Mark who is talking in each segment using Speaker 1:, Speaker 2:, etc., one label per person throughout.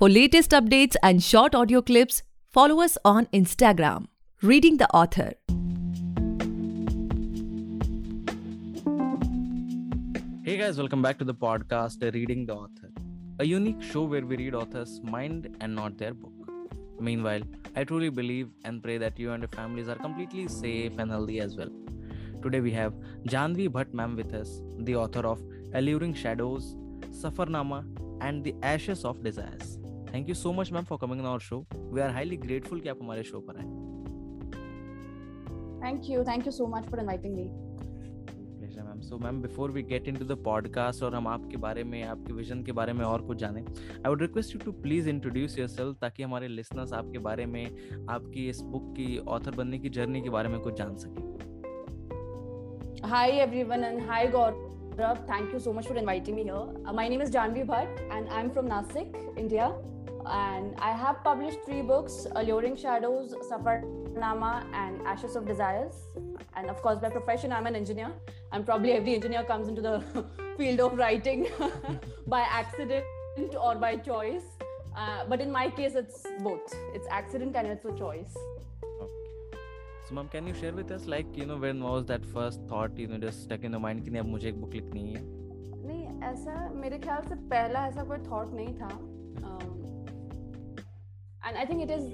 Speaker 1: For latest updates and short audio clips, follow us on Instagram, Reading the Author.
Speaker 2: Hey guys, welcome back to the podcast Reading the Author, a unique show where we read authors' mind and not their book. Meanwhile, I truly believe and pray that you and your families are completely safe and healthy as well. Today we have Janvi Bhatt ma'am with us, the author of Alluring Shadows, Safarnama, and The Ashes of Desires. Thank you so much ma'am for coming on our show we are highly grateful कि आप हमारे show पर आए।
Speaker 3: Thank you thank you so much for inviting me
Speaker 2: pleasure ma'am so ma'am before we get into the podcast और हम आपके बारे में आपके विजन के बारे में और कुछ जाने I would request you to please introduce yourself ताकि हमारे लिसनर्स आपके बारे में आपकी इस बुक की ऑथर बनने की जर्नी के बारे में कुछ जान सके।
Speaker 3: Hi everyone and hi Gaurav thank you so much for inviting me here my name is Janvi Bhatt and I am from Nashik India and I have published three books Alluring Shadows, Safarnama, and Ashes of Desires. And of course, by profession, I'm an engineer. And probably every engineer comes into the field of writing by accident or by choice. Uh, but in my case, it's both it's accident and it's a choice.
Speaker 2: So, mom, can you share with us, like, you know, when was that first thought, you know, just stuck in the mind कि नहीं अब मुझे एक book लिखनी है?
Speaker 3: नहीं ऐसा मेरे ख्याल से पहला ऐसा कोई थॉट नहीं था and I think it is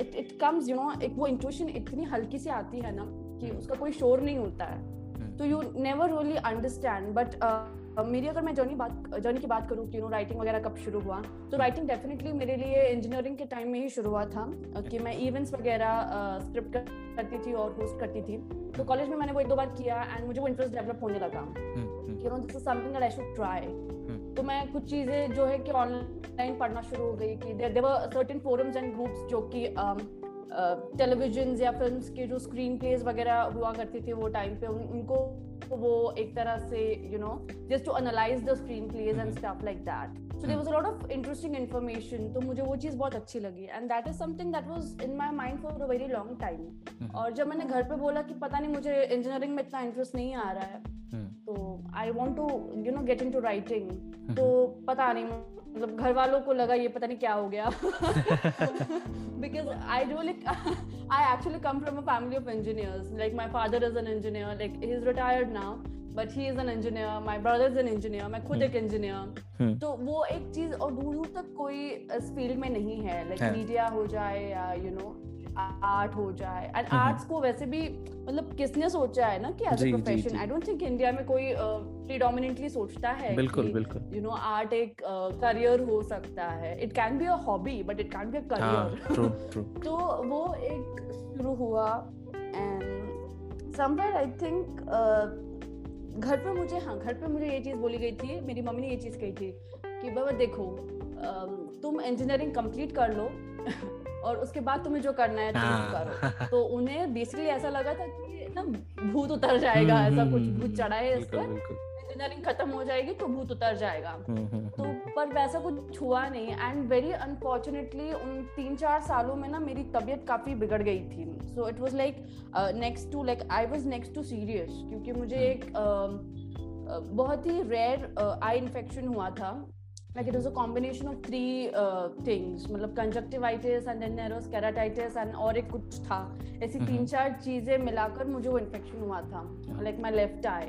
Speaker 3: it it comes you know एक वो इंट्यूशन इतनी हल्की से आती है ना कि hmm. उसका कोई शोर नहीं होता है। Hmm. तो you never really understand but मेरी अगर मैं जर्नी बात जर्नी की बात करूँ कि यू नो राइटिंग वगैरह कब शुरू हुआ तो राइटिंग डेफिनेटली मेरे लिए इंजीनियरिंग के टाइम में ही शुरू हुआ था कि मैं इवेंट्स वगैरह स्क्रिप्ट करती थी और होस्ट करती थी। तो कॉलेज में मैंने वो एक दो बार किया एंड मुझे वो इंटरेस्ट डेवलप होने लगा। You know this is something that I should try तो मैं कुछ चीज़ें जो है कि ऑनलाइन पढ़ना शुरू हो गई कि there there were certain forums and groups जो कि टेलीविज़न या फिल्म्स के जो स्क्रीन प्लेज वगैरह हुआ करते थे वो टाइम पे उन, उनको वो एक तरह से you know just to analyse the screenplays and stuff like that so there was lot of interesting information तो मुझे वो चीज़ बहुत अच्छी लगी. And that is something that was in my mind for a very long time और जब मैंने घर पे बोला कि पता नहीं मुझे इंजीनियरिंग में इतना इंटरेस्ट नहीं आ रहा है. तो I want to you know get in to writing तो पता नहीं मतलब घर वालों को लगा ये पता नहीं क्या हो गया। Because I really I actually come from a family of engineers like my father is an engineer like he is retired now but he is an engineer my brother is an engineer मैं खुद एक engineer hmm. तो वो एक चीज़ और दूर दूर तक कोई इस फ़ील्ड में नहीं है लाइक मीडिया हो जाए या यू नो आर्ट हो जाए। एंड आर्ट्स को वैसे भी मतलब किसने सोचा है ना कि as a profession I don't think India में कोई प्रीडोमिनेटली uh, सोचता है
Speaker 2: बिल्कुल बिल्कुल।
Speaker 3: यू नो आर्ट एक करियर uh, हो सकता है। It can be a hobby but it can be a career तो वो एक शुरू हुआ एंड समवेयर आई थिंक घर पे मुझे हाँ घर पे मुझे ये चीज़ बोली गई थी मेरी मम्मी ने ये चीज़ कही थी कि बाबा देखो तुम इंजीनियरिंग कंप्लीट कर लो और उसके बाद तुम्हें जो करना है तुम हाँ। करो। तो उन्हें बेसिकली ऐसा लगा था कि ना भूत उतर जाएगा हम्म, ऐसा कुछ हम्म, भूत चढ़ा है इस पर। इंजीनियरिंग खत्म हो जाएगी तो भूत उतर जाएगा। हम्म, तो पर वैसा कुछ हुआ नहीं एंड वेरी अनफॉर्चुनेटली उन तीन चार सालों में ना मेरी तबीयत काफ़ी बिगड़ गई थी। So it was like next to like I was next to serious क्योंकि मुझे एक uh, बहुत ही रेयर आई इन्फेक्शन हुआ था। Like it was a combination of three uh, things. मतलब conjunctivitis and then there was keratitis and और एक कुछ था। ऐसी mm-hmm. तीन चार चीज़ें मिलाकर मुझे वो इन्फेक्शन हुआ था। लाइक माई लेफ़्ट आई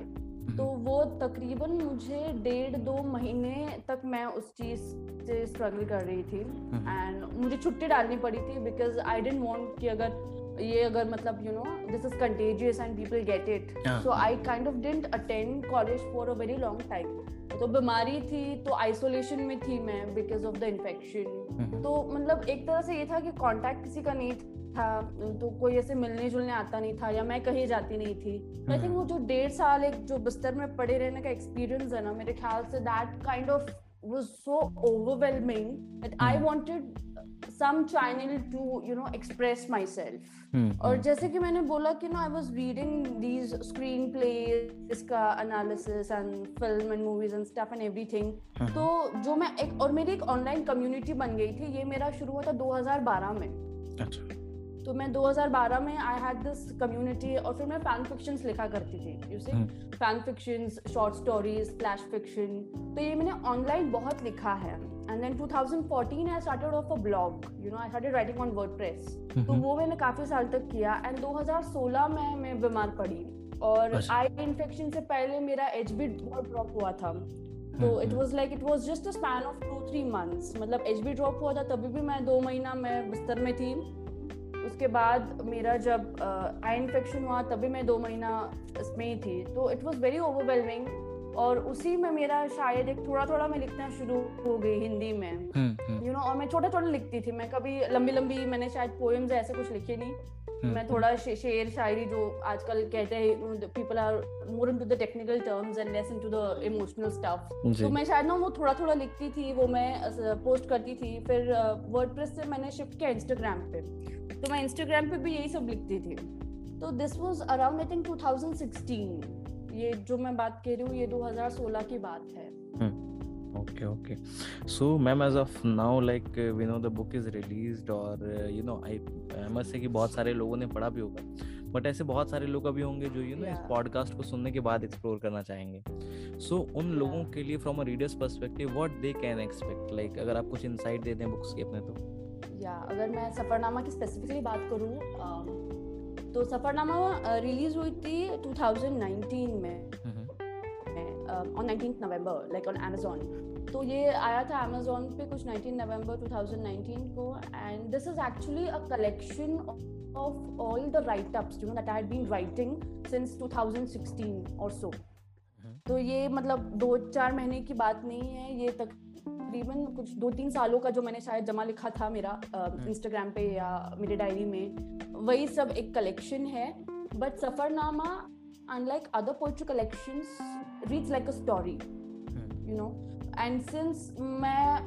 Speaker 3: तो वो तकरीबन मुझे डेढ़ दो महीने तक मैं उस चीज़ से स्ट्रगल कर रही थी। And mm-hmm. मुझे छुट्टी डालनी पड़ी थी बिकॉज़ आई डेंट वॉन्ट कि अगर ये अगर मतलब you know this is contagious and people get it so I kind of didn't attend college for a very long time तो बीमारी थी तो आइसोलेशन में थी मैं बिकॉज़ ऑफ़ द इन्फेक्शन तो मतलब एक तरह से ये था कि कांटेक्ट किसी का नहीं था तो कोई ऐसे मिलने जुलने आता नहीं था या मैं कहीं जाती नहीं थी। आई थिंक वो जो डेढ़ साल एक जो बिस्तर में पड़े रहने का एक्सपीरियंस है ना मेरे ख्याल से that kind of was so overwhelming that I wanted some channel to you know express myself hmm. और जैसे कि मैंने बोला कि ना I was reading these screenplays का analysis and film and movies and stuff and everything hmm. तो जो मैं एक और मेरी एक ऑनलाइन कम्युनिटी बन गई थी ये मेरा शुरू हुआ था 2012 में अच्छा तो मैं 2012 में आई हैड दिस कम्युनिटी और फिर मैं फ़ैन फिक्शंस लिखा करती थी you see fan fictions short stories flash fiction तो ये मैंने ऑनलाइन बहुत लिखा है। And then 2014 I started off a blog you know I started writing on WordPress mm-hmm. तो वो मैंने काफ़ी साल तक किया। एंड 2016 में मैं बीमार पड़ी। और आई इन्फेक्शन से पहले मेरा एच बी बहुत ड्रॉप हुआ था। तो it was like it was just a span of two three months मतलब एच बी ड्रॉप हुआ था तभी भी मैं दो महीना मैं बिस्तर में थी। उसके बाद मेरा जब आई इन्फेक्शन हुआ तभी मैं दो महीना इसमें ही थी। तो इट वॉज़ वेरी ओवरवेलमिंग और उसी में मेरा शायद एक थोड़ा थोड़ा मैं लिखना शुरू हो गई हिंदी में। You hmm, know hmm. you know, और मैं छोटा छोटा लिखती थी। मैं कभी लंबी लंबी मैंने शायद पोएम्स ऐसे कुछ लिखे नहीं। मैं थोड़ा शेर शायरी जो आजकल कहते हैं people are more into the technical terms and less into the emotional stuff तो मैं शायद ना वो थोड़ा थोड़ा लिखती थी वो मैं पोस्ट करती थी फिर वर्डप्रेस से मैंने शिफ्ट किया इंस्टाग्राम पे। तो मैं इंस्टाग्राम पे भी यही सब लिखती थी। तो this was around I think 2016 ये जो मैं बात कर रही हूँ ये 2016 की बात है।
Speaker 2: Okay okay. So ma'am as of now like uh, we know the book is released or uh, you know i i must say कि बहुत सारे लोगों ने पढ़ा भी होगा। बट ऐसे बहुत सारे लोग अभी होंगे जो यू नो इस पॉडकास्ट को सुनने के बाद एक्सप्लोर करना चाहेंगे। सो so, उन लोगों के लिए from a reader's perspective what they can expect like अगर आप कुछ इनसाइट दे दें बुक्स के अपने तो।
Speaker 3: या अगर मैं सफ़रनामा की स्पेसिफिकली बात करूँ तो सफ़रनामा रिलीज़ हुई थी 2019 में। On nineteen November like on Amazon तो ये आया था अमेजोन पे कुछ 19 नवंबर 2019 को and this is actually a collection of all the write-ups you know that I had been writing since 2016 और सो तो ये मतलब दो चार महीने की बात नहीं है ये तक तकरीबन कुछ दो तीन सालों का जो मैंने शायद जमा लिखा था मेरा इंस्टाग्राम हम्म। पे या मेरे डायरी में वही सब एक कलेक्शन है. But Safarnama unlike other poetry reads like a story you know and since मैं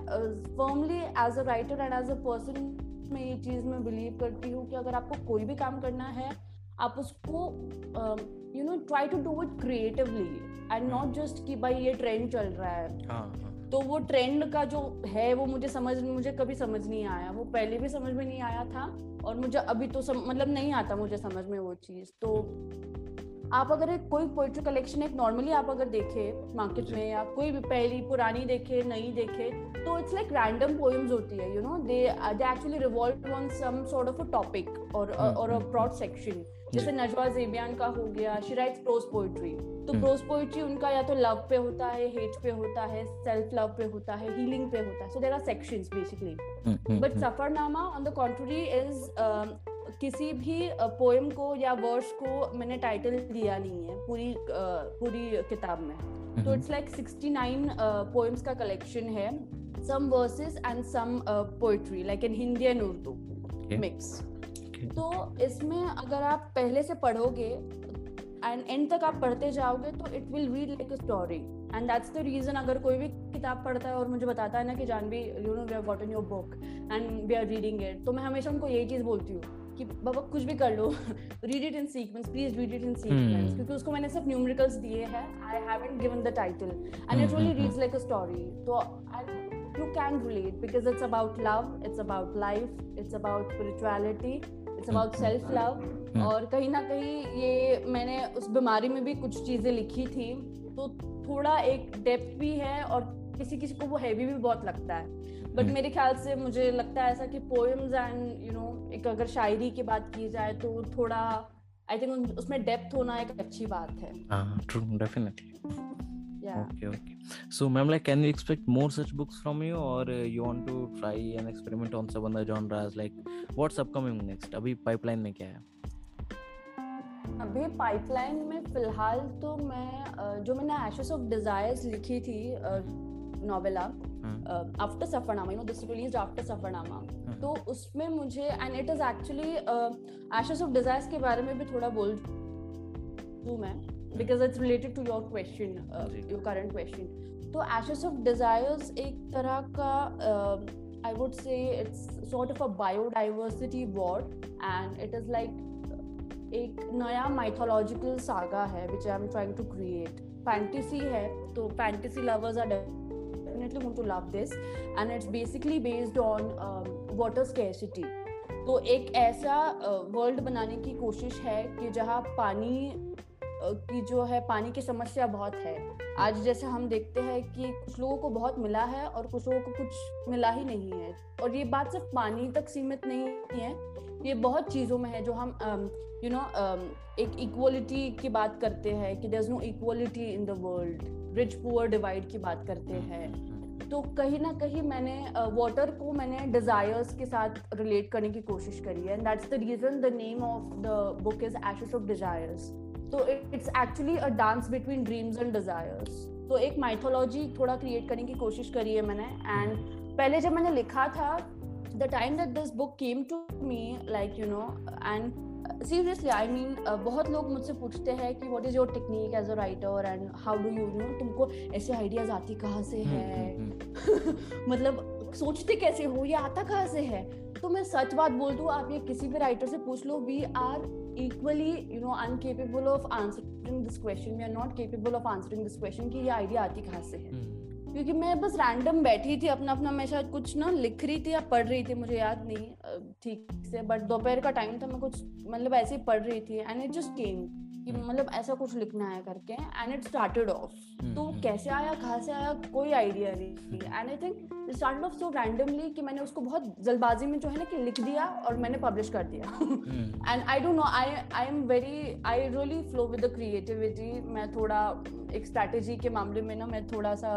Speaker 3: firmly as a writer and as a person मैं ये चीज़ में बिलीव करती हूँ कि अगर आपको कोई भी काम करना है आप उसको you know try to do it creatively and not just कि भाई ये ट्रेंड चल रहा है। हाँ, हाँ. तो वो ट्रेंड का जो है वो मुझे समझ मुझे कभी समझ नहीं आया। वो पहले भी समझ में नहीं आया था और मुझे अभी तो सम, मतलब नहीं आता मुझे समझ में वो चीज़। तो आप अगर एक कोई पोइट्री कलेक्शन एक नॉर्मली आप अगर देखे मार्केट में या कोई भी पहली पुरानी देखे नई देखे तो इट्स लाइक रैंडम पोएम्स होती है you know they they actually revolve on some sort of a topic और और अ ब्रॉड सेक्शन जैसे नजवा जेबियान का हो गया शी राइट्स प्रोज पोइट्री तो प्रोज हम्म। पोइट्री उनका या तो लव पे होता है हेट पे होता है सेल्फ लव पे होता है हीलिंग पे होता है. So there are sections basically but Safarnama on the contrary is किसी भी पोएम को या वर्ड्स को मैंने टाइटल दिया नहीं है पूरी पूरी किताब में। तो इट्स लाइक 69 पोएम्स का कलेक्शन है। Some verses and some poetry like in Hindi and Urdu mix तो इसमें अगर आप पहले से पढ़ोगे एंड एंड तक आप पढ़ते जाओगे तो it will read like a story and that's the reason अगर कोई भी किताब पढ़ता है और मुझे बताता है ना कि Janvi you know we have gotten your book and we are reading it तो मैं हमेशा उनको यही चीज़ बोलती हूँ। कि बाबा कुछ भी कर लो read it in sequence please read it in sequence क्योंकि उसको मैंने सिर्फ़ न्यूमेरिकल्स दिए हैं I haven't given the title and it really reads like a story तो you can relate because it's about love it's about life it's about spirituality it's about self love और कहीं ना कहीं ये मैंने उस बीमारी में भी कुछ चीज़ें लिखी थी तो थोड़ा एक डेप्थ भी है और किसी किसी को वो हैवी भी बहुत लगता है। बट मेरे ख्याल से मुझे लगता है ऐसा कि पोएम्स एंड यू नो एक अगर शायरी की बात की जाए तो थोड़ा आई थिंक उसमें डेप्थ होना एक अच्छी बात है।
Speaker 2: So ma'am like can you expect more such books from you और you want to try an experiment on some other genres like what's upcoming next अभी पाइपलाइन में क्या है?
Speaker 3: अभी पाइपलाइन में फ़िलहाल तो मैं जो मैंने एशेस ऑफ़ डिजायर्स लिखी थी novella after Safarnama you know this released after Safarnama तो उसमें मुझे and it is actually Ashes of Desires के बारे में भी थोड़ा बोल दूँ मैं because it's related to your question uh, your current question तो ashes of desires एक तरह का uh, I would say it's sort of a biodiversity war and it is like एक नया mythological saga है which I'm trying to create fantasy है तो fantasy lovers are definitely going to love this. And it's basically based on um, water scarcity. तो एक ऐसा world बनाने की कोशिश है कि जहाँ पानी की जो है पानी की समस्या बहुत है। आज जैसे हम देखते हैं कि कुछ लोगों को बहुत मिला है और कुछ लोगों को कुछ मिला ही नहीं है। और ये बात सिर्फ़ पानी तक सीमित नहीं है ये बहुत चीज़ों में है जो हम यू नो एक इक्वलिटी की बात करते हैं कि there is no equality in the world rich poor divide की बात करते हैं। तो कहीं ना कहीं मैंने वाटर uh, को मैंने डिजायर्स के साथ रिलेट करने की कोशिश करी है। And that's the reason the name of the book is Ashes of Desires तो it's actually a dance between dreams and desires तो एक माइथोलॉजी थोड़ा क्रिएट करने की कोशिश करी है मैंने। एंड पहले जब मैंने लिखा था the time that this book came to me like you know and seriously I mean बहुत लोग मुझसे पूछते हैं कि what is your technique as a writer and how do you know तुमको ऐसे आइडियाज़ आती कहाँ से हम्म, है? हम्म, हम्म। मतलब सोचते कैसे हो? ये आता कहाँ से है? तो मैं सच बात बोल दूँ आप ये किसी भी राइटर से पूछ लो we are equally you know uncapable of answering this question we are not capable of answering this question कि ये आइडिया आती कहाँ से है। क्योंकि मैं बस रैंडम बैठी थी अपना अपना मैं शायद कुछ ना लिख रही थी या पढ़ रही थी मुझे याद नहीं ठीक से बट दोपहर का टाइम था मैं कुछ मतलब ऐसे ही पढ़ रही थी एंड इट जस्ट केम कि। मतलब ऐसा कुछ लिखना है करके एंड इट स्टार्टेड ऑफ़ तो हम्म। कैसे आया कहाँ से आया कोई आइडिया नहीं थी and I think start off so randomly कि मैंने उसको बहुत जल्दबाजी में जो है ना कि लिख दिया और मैंने पब्लिश कर दिया and I don't know I I am very I really flow with the creativity मैं थोड़ा एक स्ट्रैटेजी के मामले में ना मैं थोड़ा सा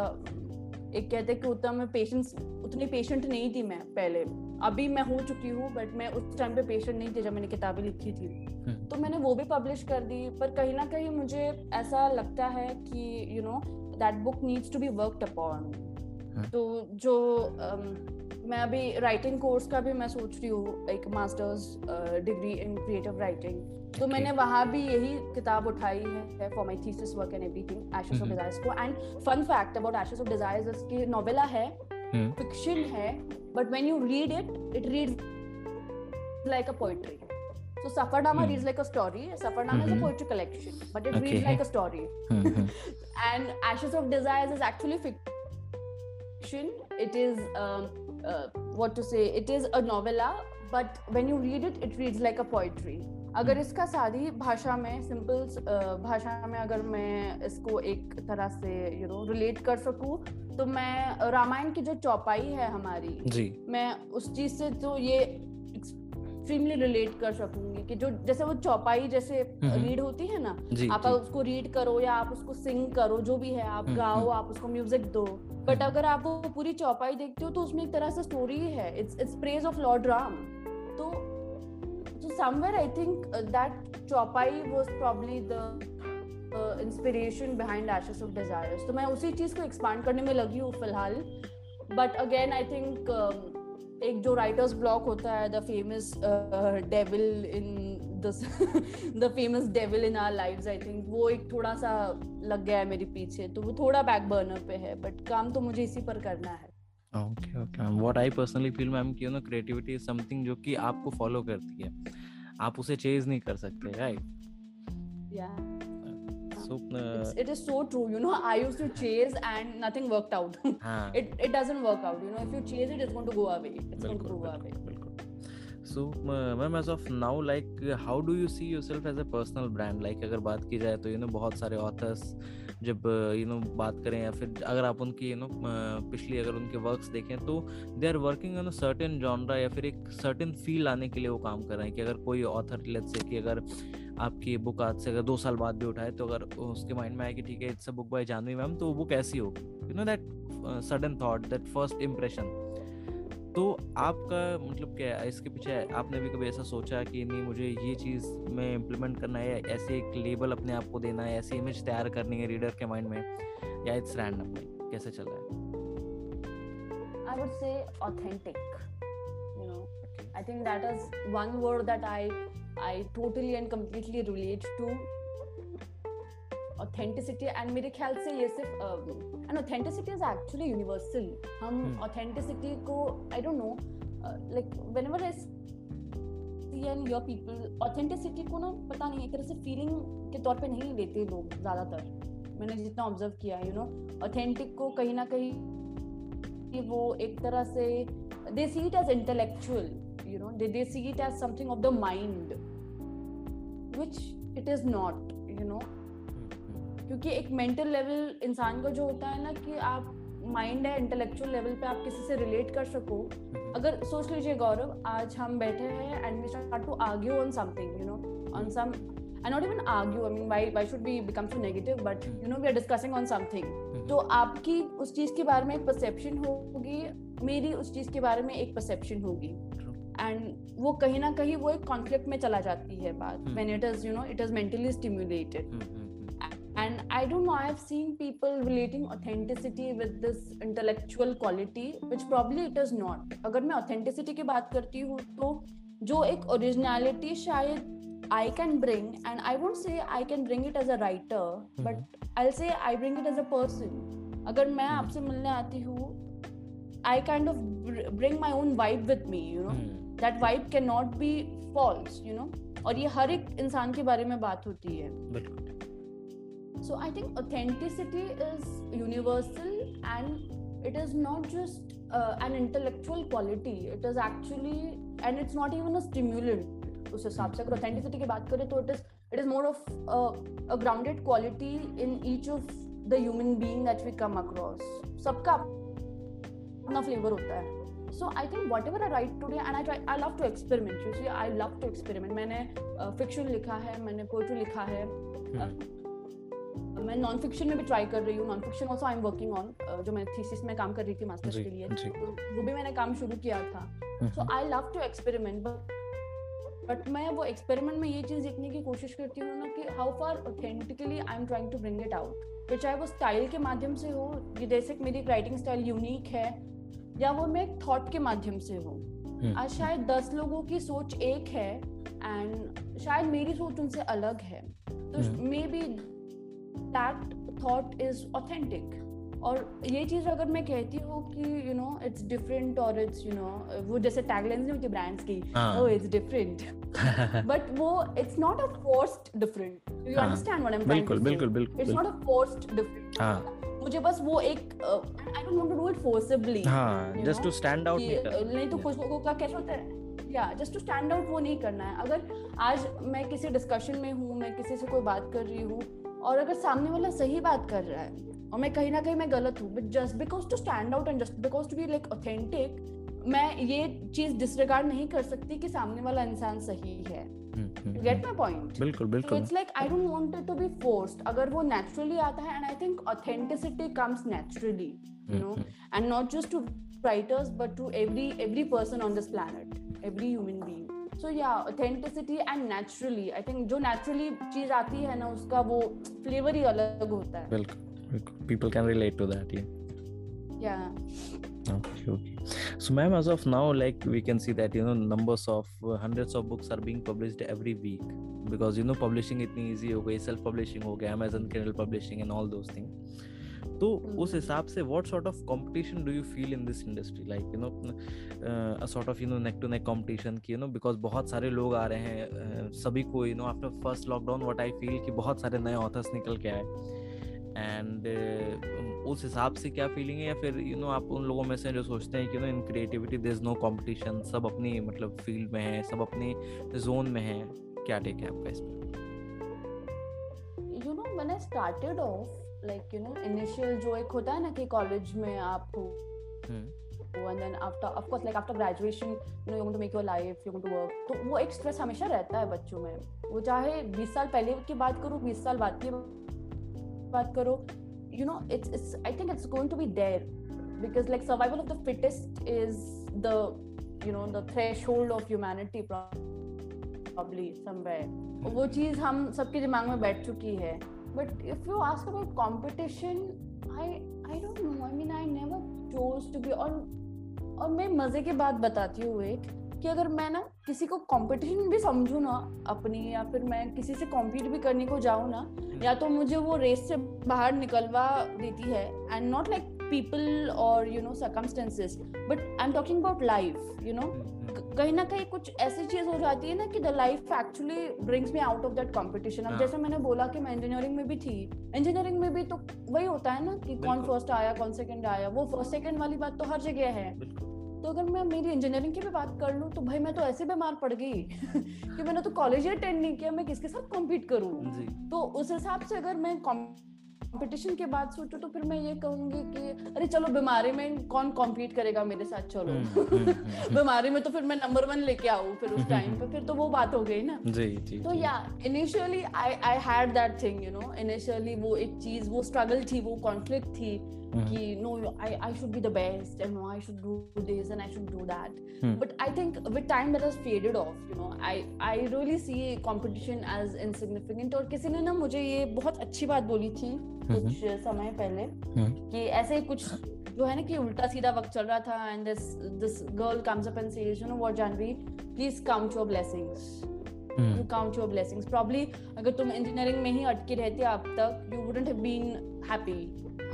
Speaker 3: एक कहते हैं कि उतना मैं पेशेंस उतनी पेशेंट नहीं थी मैं पहले। अभी मैं हो चुकी हूँ बट मैं उस टाइम पे पेशेंट नहीं थी जब मैंने किताबें लिखी थी। हम्म। तो मैंने वो भी पब्लिश कर दी पर कहीं ना कहीं मुझे ऐसा लगता है कि you know that book needs to be worked upon तो जो um, मैं अभी राइटिंग कोर्स का भी मैं सोच रही हूँ एक masters degree in creative writing तो मैंने वहाँ भी यही किताब उठाई है for my thesis work and everything Ashes of Desires को. And fun fact about Ashes of Desires की नोवेला है फिक्शन है but when you read it it read like a poetry so Safarnama reads like a story Safarnama is a poetry collection but it read like a story and Ashes of Desires is actually fiction it is uh, what to say? It is a novella, but when you read it, it reads like a poetry. अगर हम्म। इसका सादी भाषा में simple भाषा में अगर मैं इसको एक तरह से यू नो रिलेट कर सकूँ तो मैं रामायण की जो चौपाई है हमारी
Speaker 2: जी
Speaker 3: मैं उस चीज़ से तो ये एक्सट्रीमली रिलेट कर सकूँगी कि जो जैसे वो चौपाई जैसे रीड होती है ना आप. उसको रीड करो या आप उसको सिंग करो जो भी है आप हम्म, गाओ हम्म। आप उसको म्यूज़िक दो। बट अगर आप वो पूरी चौपाई देखते हो तो उसमें एक तरह से स्टोरी है। It's it's praise of lord Ram तो somewhere I think uh, that Chopai was probably the inspiration behind Ashes of Desires तो मैं उसी चीज़ को एक्सपांड करने में लगी हूँ फ़िलहाल। बट अगेन आई थिंक एक जो राइटर्स ब्लॉक होता है the famous devil in the famous devil in our lives I think वो एक थोड़ा सा लग गया है मेरे पीछे तो वो थोड़ा बैक बर्नर पे है बट काम तो मुझे इसी पर करना है।
Speaker 2: Okay okay ma'am what I personally feel ma'am कि you know creativity is something जो कि आपको फॉलो करती है। आप उसे चेज नहीं कर सकते राइट
Speaker 3: या uh, it is so true you know. I used to chase and nothing worked out. It it doesn't work out you know. If you chase it it's going to go away. It's going to go away.
Speaker 2: so ma'am as of now like how do you see yourself as a personal brand like अगर बात की जाए तो you know बहुत सारे authors जब you know बात करें या फिर अगर आप उनकी यू नो पिछली अगर उनके वर्क्स देखें तो they are working on a certain genre या फिर एक सर्टेन फील आने के लिए वो काम कर रहे हैं कि अगर कोई ऑथर लेट्स से कि अगर आपकी बुक आज से अगर दो साल बाद भी उठाए तो अगर उसके माइंड में आए कि ठीक है it's a book by Janhvi ma'am तो वो कैसी हो? You know that sudden thought that first impression तो आपका मतलब क्या है? इसके पीछे आपने भी कभी ऐसा सोचा कि नहीं मुझे ये चीज़ में इम्प्लीमेंट करना है ऐसे एक लेबल अपने आप को देना है ऐसी इमेज तैयार करनी है रीडर के माइंड में? या इट्स रैंडम कैसे चल रहा है?
Speaker 3: I would say authentic. You know, okay. I think that is one word that I I totally and completely relate to authenticity and मेरे ख्याल से ये सिर्फ़ and authenticity is actually universal हम ऑथेंटिसिटी hmm. को I don't know like whenever I see and your people authenticity को ना पता नहीं एक तरह से फीलिंग के तौर पे नहीं लेते लोग ज़्यादातर। मैंने जितना ऑब्ज़र्व किया यू नो ऑथेंटिक को कहीं ना कहीं कि वो एक तरह से they see it as intellectual you know they see it as something of the mind which it is not, you know? क्योंकि एक मेंटल लेवल इंसान का जो होता है ना कि आप माइंड है इंटेलेक्चुअल लेवल पे आप किसी से रिलेट कर सको। अगर सोच लीजिए गौरव, आज हम बैठे हैं and we start to argue on something you know on some and not even argue, i mean, why why should we become so negative, but, you know, we are discussing on something तो आपकी उस चीज़ के बारे में एक perception होगी, मेरी उस चीज़ के बारे में एक परसेप्शन होगी। एंड वो कहीं ना कहीं वो एक कॉन्फ्लिक्ट में चला जाती है बात when it is you know it is mentally stimulated and i don't know i've seen people relating authenticity with this intellectual quality which probably it is not अगर मैं authenticity की बात करती हूँ तो जो एक originality शायद I can bring, and I won't say I can bring it as a writer, mm-hmm. but I'll say I bring it as a person. अगर मैं आपसे मिलने आती हूँ I kind of bring my own vibe with me, you know. That vibe can not be false you know और ये हर एक इंसान के बारे में बात होती है। So I think authenticity is universal and it is not just an intellectual quality it is actually and it's not even a stimulant उस हिसाब से। अगर ऑथेंटिसिटी की बात करें तो it is it is more of a grounded quality in each of the human being that we come across सबका अपना फ्लेवर होता है। So i think whatever i write today and i try i love to experiment. You see i love to experiment. मैंने fiction uh, लिखा है मैंने poetry लिखा है uh, मैं नॉन फिक्शन में भी ट्राई कर रही हूँ. Non fiction also I am working on जो मैं थीसिस में काम कर रही थी मास्टर्स के लिए. तो वो भी मैंने काम शुरू किया था. So I love to experiment but मैं वो एक्सपेरिमेंट में ये चीज़ देखने की कोशिश करती हूँ ना कि how far authentically I am trying to bring it out फिर चाहे वो स्टाइल के माध्यम से हो जैसे मेरी राइटिंग स्टाइल यूनिक है या वो मैं एक थॉट के माध्यम से हो। हम्म। आज शायद दस लोगों की सोच एक है एंड शायद मेरी सोच उनसे अलग है। तो maybe that thought is authentic और ये चीज़ अगर मैं कहती हूँ कि यू नो इट्स डिफरेंट और इट्स यू नो वो जैसे टैगलाइंस नहीं होती ब्रांड्स की ओ इट्स डिफरेंट बट वो it's not a forced different you understand what I am trying
Speaker 2: बिल्कुल बिल्कुल बिल्कुल
Speaker 3: it's not a forced different मुझे बस वो एक I don't want to do it forcibly
Speaker 2: हाँ जस्ट टू स्टैंड आउट
Speaker 3: नहीं तो कुछ लोगों का कैसे होता है? या जस्ट टू स्टैंड आउट वो नहीं करना है। अगर आज मैं किसी डिस्कशन में हूँ मैं किसी से कोई बात कर रही हूँ और अगर सामने वाला सही बात कर रहा है और मैं कहीं ना कहीं मैं गलत हूँ but just because to stand out and just because to be like authentic मैं ये चीज़ डिसरिगार्ड नहीं कर सकती कि सामने वाला इंसान सही है। गेट माय पॉइंट
Speaker 2: बिल्कुल बिल्कुल।
Speaker 3: It's like I don't want it to be forced अगर वो नेचुरली आता है and I think authenticity comes naturally you know and not just to writers but to every every person on this planet every human being so या authenticity and naturally I think जो naturally चीज़ आती है ना उसका वो flavour ही अलग होता है।
Speaker 2: बिल्कुल। People can relate to that yeah
Speaker 3: yeah.
Speaker 2: Okay okay so ma'am as of now like we can see that you know numbers of uh, hundreds of books are being published every week because you know publishing itni easy ho gayi self publishing ho gaya amazon kindle publishing and all those things तो उस हिसाब से what sort of competition do you feel in this industry like you know a sort of you know neck to neck competition की you know because बहुत सारे लोग आ रहे हैं uh, सभी को you know after first lockdown what I feel कि बहुत सारे नए ऑथर्स निकल के आए एंड uh, उस हिसाब से क्या फीलिंग है? या फिर यू नो आप उन लोगों में से जो सोचते हैं कि no in creativity there is no competition सब अपनी मतलब फ़ील्ड में है सब अपने जोन में है। क्या टेक है आपका इस पर
Speaker 3: you know when I started off like you know initial जो एक होता है ना कि कॉलेज में आप and then after of course like after graduation you know you're going to make your life you're going to work तो वो एक स्ट्रेस हमेशा रहता है बच्चों में। वो चाहे 20 साल पहले की बात करूँ 20 साल बाद की बात करो you know it's it's I think it's going to be there because like survival of the fittest is the you know the threshold of humanity probably somewhere वो चीज़ हम सबके दिमाग में बैठ चुकी है। But if you ask about competition I I don't know I mean I never chose to be और मैं मज़े के बाद बताती हूँ एक। कि अगर मैं ना किसी को कंपटीशन भी समझू ना अपनी या फिर मैं किसी से कॉम्पीट भी करने को जाऊँ ना या तो मुझे वो रेस से बाहर निकलवा देती है। एंड नॉट लाइक पीपल और you know circumstances but I am talking about life you know कहीं ना कहीं कुछ ऐसी चीज़ हो जाती है ना कि the life actually brings me out of that competition अब हाँ। जैसे मैंने बोला कि मैं इंजीनियरिंग में भी थी इंजीनियरिंग में भी तो वही होता है ना कि कौन फ़र्स्ट आया कौन सेकंड आया। वो फ़र्स्ट सेकंड वाली बात तो हर जगह है। तो अगर मैं मेरी इंजीनियरिंग की भी बात कर लूँ तो भाई मैं तो ऐसे बीमार पड़ गई कि मैंने तो कॉलेज ही अटेंड नहीं किया मैं किसके साथ कॉम्पीट करूँ? तो उस हिसाब से अगर मैं कंपटीशन के बाद सोचो तो फिर मैं ये कहूँगी कि अरे चलो बीमारी में कौन कॉम्पीट करेगा मेरे साथ? चलो। हम्म, हम्म, हम्म, बीमारी में तो फिर मैं नंबर वन लेके आऊ फिर उस टाइम पे फिर तो वो बात हो गई ना।
Speaker 2: जी जी
Speaker 3: तो या initially I I had that thing you know initially वो एक चीज़ वो स्ट्रगल थी वो कॉन्फ्लिक्ट थी कि no I I should be the best and no I should do this and I should do that but I think with time that has faded off you know I I really see competition as insignificant और किसी ने ना मुझे ये बहुत अच्छी बात बोली थी कुछ हम्म। समय पहले हम्म। कि ऐसे कुछ जो है ना कि उल्टा सीधा वक्त चल रहा था and this this girl comes up and says you know what Janhvi please count your blessings you count your blessings probably अगर तुम इंजीनियरिंग में ही अटके रहते अब तक you wouldn't have been happy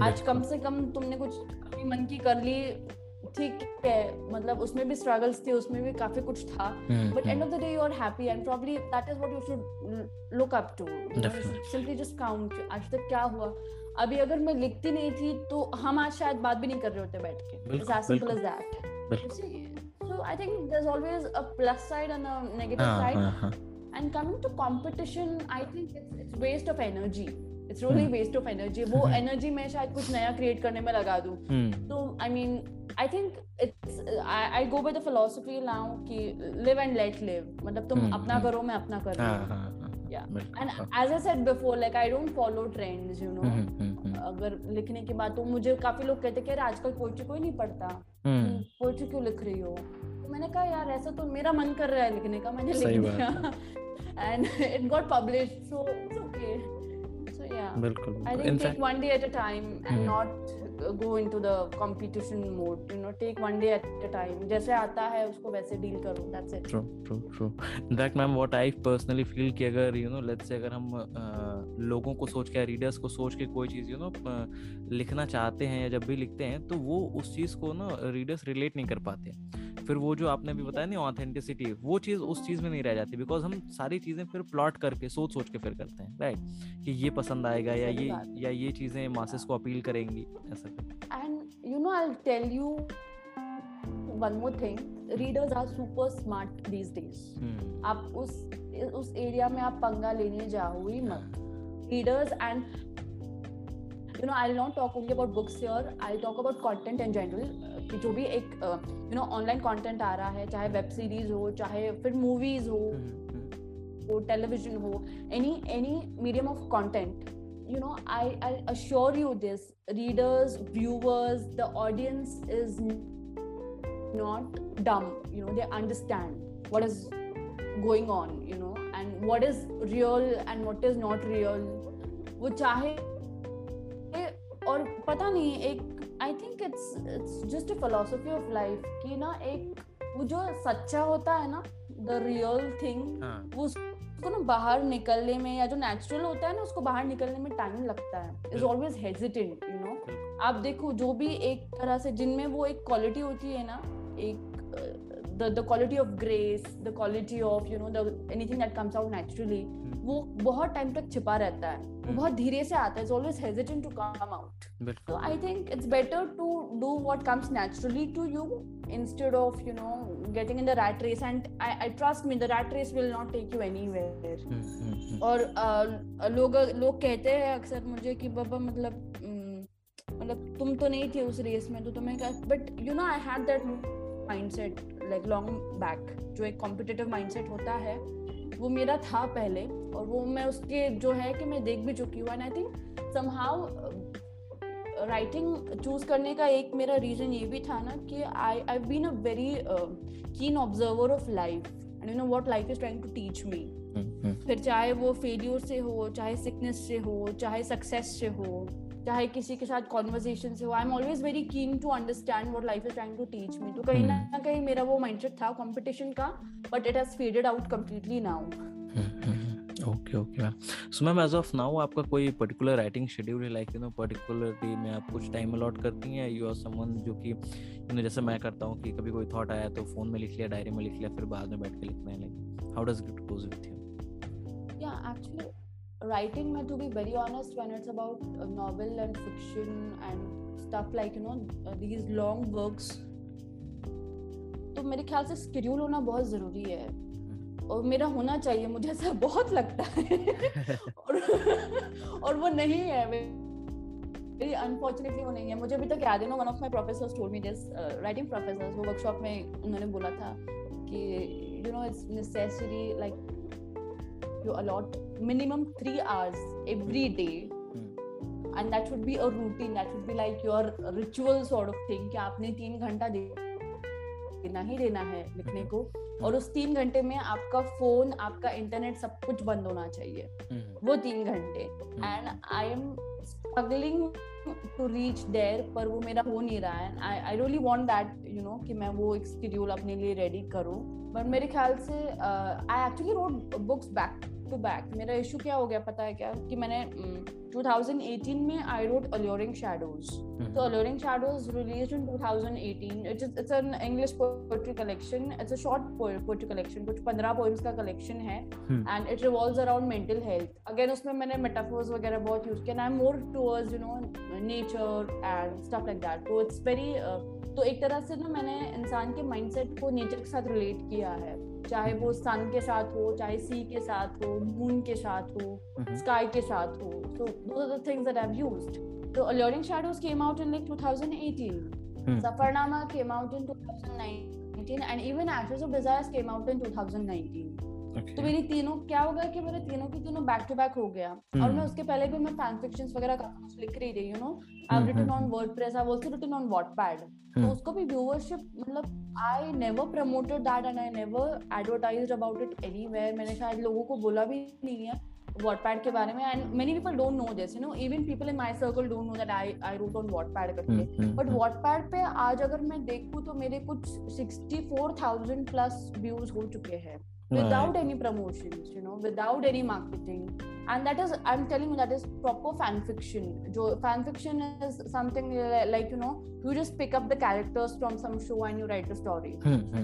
Speaker 3: आज कम से कम तुमने कुछ अपनी मन की कर ली ठीक है मतलब उसमें भी स्ट्रगल्स थे उसमें भी काफ़ी कुछ था but end of the day you are happy and probably that is what you should look up to simply just count आज तक क्या हुआ। अभी अगर मैं लिखती नहीं थी तो हम आज शायद बात भी नहीं कर रहे होते बैठ के। It's as simple as that so i think there's always a plus side and a negative uh, side. uh, uh. and coming to competition i think it's, it's waste of energy. It's really waste of energy वो energy मैं शायद कुछ नया create करने में लगा दूँ। तो I mean I think it's I go by the philosophy now कि लिव एंड लेट लिव मतलब तुम अपना करो मैं अपना कर रहा हूँ and as I said before like I don't follow trends you know अगर लिखने के बाद तो मुझे काफ़ी लोग कहते कि आजकल पोइट्री कोई नहीं पढ़ता। पोइट्री क्यों लिख रही हो? तो मैंने कहा यार ऐसा तो मेरा मन कर रहा है लिखने का मैंने लिख दिया and it got published so it's okay
Speaker 2: बिल्कुल
Speaker 3: I think take one day at a time and not go into the competition mode you know take one day at a time. जैसे आता है उसको वैसे डील करो that's it.
Speaker 2: True true true. In fact ma'am what I personally feel कि अगर you know let's say अगर हम uh, लोगों को सोच के रीडर्स को सोच के कोई चीज़ यू नो लिखना चाहते हैं या जब भी लिखते हैं तो वो उस चीज़ को ना रीडर्स रिलेट नहीं कर पाते फिर वो जो आपने अभी बताया नहीं ऑथेंटिसिटी वो चीज़ उस चीज़ में नहीं रह जाती बिकॉज़ हम सारी चीज़ें फिर प्लॉट करके सोच सोच के फिर करते हैं राइट कि ये पसंद आएगा या ये या ये चीज़ें मासेस को अपील करेंगी ऐसा।
Speaker 3: And you know I tell you one more thing readers are super smart these days आप उस उस एरिया में आप पंगा लेने जाओ ही मत। Readers and you know i'll not talk only about books here. I'll talk about content in general. कि जो भी एक यू नो ऑनलाइन कंटेंट आ रहा है चाहे वेब सीरीज़ हो चाहे फिर मूवीज़ हो हो टेलीविज़न हो any any medium of content you know i i assure you this readers viewers the audience is not dumb you know they understand what is going on you know and what is real and what is not real वो चाहे और पता नहीं एक I think it's it's just a philosophy of life कि ना एक वो जो सच्चा होता है ना द रियल थिंग वो उसको ना बाहर निकलने में या जो नेचुरल होता है ना उसको बाहर निकलने में टाइम लगता है। Is always hesitant you know आप देखो जो भी एक तरह से जिनमें वो एक क्वालिटी होती है ना एक the quality of grace the quality of you know the anything that comes out naturally naturally वो बहुत टाइम तक छिपा रहता है। वो हम्म। बहुत धीरे से आता है। It's always hesitant to come out so I think it's better to do what comes naturally to you instead of you know getting in the rat race and I I trust me the rat race will not take you anywhere और लोग लोग कहते हैं अक्सर मुझे कि बाबा मतलब मतलब तुम तो नहीं थे उस रेस में तो तुम्हें but you know I had that mindset like long back जो एक कॉम्पिटिटिव माइंडसेट होता है। वो मेरा था पहले और वो मैं उसके जो है कि मैं देख भी चुकी हूँ। And I think somehow writing choose करने का एक मेरा रीजन ये भी था ना कि I I been a very keen observer of life and you know what life is trying to teach me फिर चाहे वो फेलियर से हो चाहे सिकनेस से हो चाहे सक्सेस से हो चाहे किसी के साथ कॉन्वर्जेशन से हो I am always very keen to understand what life is trying to teach me तो कहीं ना hmm. कहीं मेरा वो माइंडसेट था कंपटीशन का but it has faded out completely now
Speaker 2: okay okay ma'am so ma'am as of now आपका कोई पर्टिकुलर राइटिंग शेड्यूल है? Like you know particular day में आप कुछ टाइम अलॉट करती हैं? यू आर समवन जो कि यू नो जैसे मैं करता हूँ कि कभी कोई थॉट आया तो फ़ोन में लिख लिया डायरी में लिख लिया फिर बाद में बैठ के लिखना है like how does it goes with you
Speaker 3: या actually writing mein to be very honest when it's about a novel and fiction and stuff like you know uh, these long works तो मेरे ख्याल से स्केड्यूल होना बहुत ज़रूरी है। और मेरा होना चाहिए मुझे ऐसा बहुत लगता है। और, और वो नहीं है मेरी अनफॉर्चुनेटली वो नहीं है। मुझे अभी तक याद है ना one of my professors told me this writing professors वो वर्कशॉप में उन्होंने बोला था कि you know it's necessary like you allot minimum 3 hours every day and that should be a routine. That should be like your ritual sort of thing कि आपने तीन घंटा देना ही देना है लिखने को। और उस तीन घंटे में आपका फ़ोन आपका इंटरनेट सब कुछ बंद होना चाहिए। वो तीन घंटे। And I am struggling to reach there पर वो मेरा हो नहीं रहा है। I I really want that you know कि मैं वो एक शेड्यूल अपने लिए रेडी करूँ। बट मेरे ख्याल से I actually wrote books back तो टू बैक मेरा इशू क्या हो गया पता है क्या? कि मैंने mm, 2018 में आई रोट अलोरिंग शेडोज तो alluring shadows released in 2018 it's it's an English poetry collection it's a short poetry collection कुछ 15 पोइम्स का कलेक्शन है. And it revolves around mental health again उसमें मैंने मेटाफोर्स वगैरह बहुत यूज़ किया. I am more towards you know nature and stuff like that तो it's very तो एक तरह से ना मैंने इंसान के माइंडसेट को नेचर के साथ रिलेट किया है. चाहे वो सन के साथ हो चाहे सी के साथ हो मून के साथ हो mm-hmm. स्काई के साथ हो। सो दो आर यूज्ड तो alluring shadows came out in like 2018 Safarnama came out in 2019 and even ashes of desires came out in 2019 Okay. तो मेरी तीनों क्या हो गया कि मेरे तीनों की तीनों बैक टू बैक हो गया। hmm. और मैं उसके पहले भी मैं फ़ैन फिक्शंस वगैरह काफ़ी कुछ लिख रही थी you know I have written on WordPress I have also written on Wattpad तो उसको भी व्यूअरशिप मतलब I never promoted that and I never advertised about it anywhere मैंने शायद लोगों को बोला भी नहीं है Wattpad के बारे में। And many people don't know this you know even people in my circle don't know that I I wrote on Wattpad करके। बट Wattpad पे आज अगर मैं देखूँ तो मेरे कुछ 64000 प्लस व्यूज़ हो चुके हैं। Without any promotions you know without any marketing and that is i'm telling you that is proper fan fiction jo fan fiction is something like you know you just pick up the characters from some show and you write a story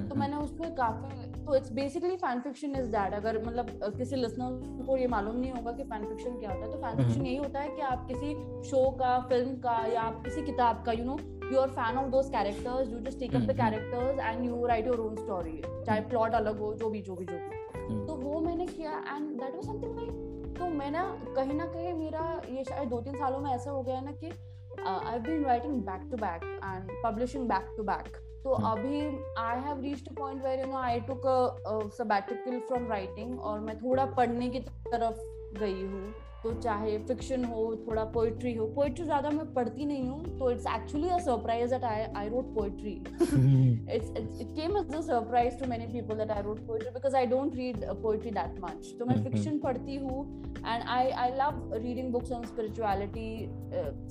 Speaker 3: तो मैंने उसमें काफ़ी तो it's basically fan fiction is that अगर मतलब किसी listener को ये मालूम नहीं होगा कि फ़ैन फिक्शन क्या होता है तो फ़ैन फिक्शन यही होता है कि आप किसी शो का फ़िल्म का या आप किसी किताब का you know you are fan of those characters you just take up the characters and you write your own story चाहे plot अलग हो जो भी जो भी जो भी तो वो मैंने किया and that was something like तो मैं ना कहीं ना कहीं मेरा ये शायद दो तीन सालों में ऐसा हो गया ना कि I have been writing back to back and publishing back to back तो अभी I have reached a point where you know I took sabbatical from writing और मैं थोड़ा पढ़ने की तरफ़ गई हूँ। तो चाहे फिक्शन हो थोड़ा पोइट्री हो पोइट्री ज़्यादा मैं पढ़ती नहीं हूँ तो it's actually a surprise that I I wrote poetry it's it came as a surprise to many people that I wrote poetry because I don't read poetry that much तो मैं fiction पढ़ती हूँ and I I love reading books on spirituality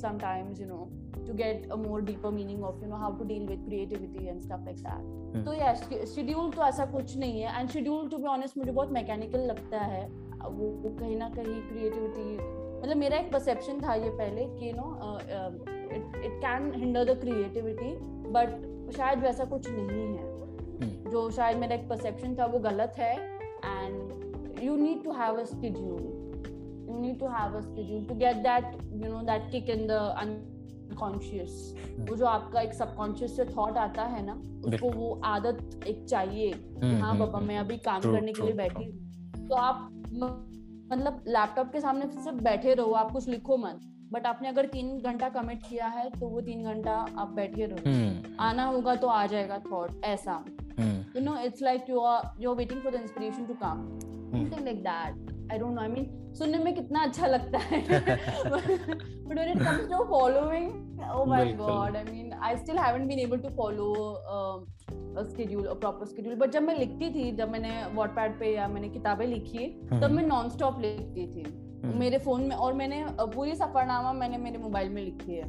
Speaker 3: sometimes you know to get a more deeper meaning of you know how to deal with creativity and stuff like that. Hmm. तो या schedule तो ऐसा कुछ नहीं है and schedule to be honest मुझे बहुत mechanical लगता है। वो कहीं ना कहीं क्रिएटिविटी मतलब मेरा एक परसेप्शन था ये पहले कि no it can hinder the creativity but शायद वैसा कुछ नहीं है। Hmm. जो शायद मेरा एक परसेप्शन था वो गलत है and you need to have a schedule you need to have a schedule to get that you know that kick in the unconscious वो जो आपका एक सबकॉन्शियस से थॉट आता है ना उसको वो आदत एक चाहिए hmm, हाँ बाबा मैं अभी काम करने के लिए बैठी तो आप मतलब लैपटॉप के सामने सिर्फ़ बैठे रहो आप कुछ लिखो मत। बट आपने अगर तीन घंटा कमिट किया है तो वो तीन घंटा आप बैठे रहो। hmm. आना होगा तो आ जाएगा थॉट ऐसा। You know it's like you are you are waiting for the inspiration to come something like that I don't know I mean सुनने में कितना अच्छा लगता है but when it comes to following oh my god I mean I still haven't been able to follow uh, schedule proper schedule but जब मैं लिखती थी जब मैंने वॉटपैड पे या मैंने किताबें लिखी तब हम्म। मैं नॉन स्टॉप लिखती थी। मेरे फ़ोन में और मैंने पूरी सफरनामा मैंने मेरे मोबाइल में लिखी है।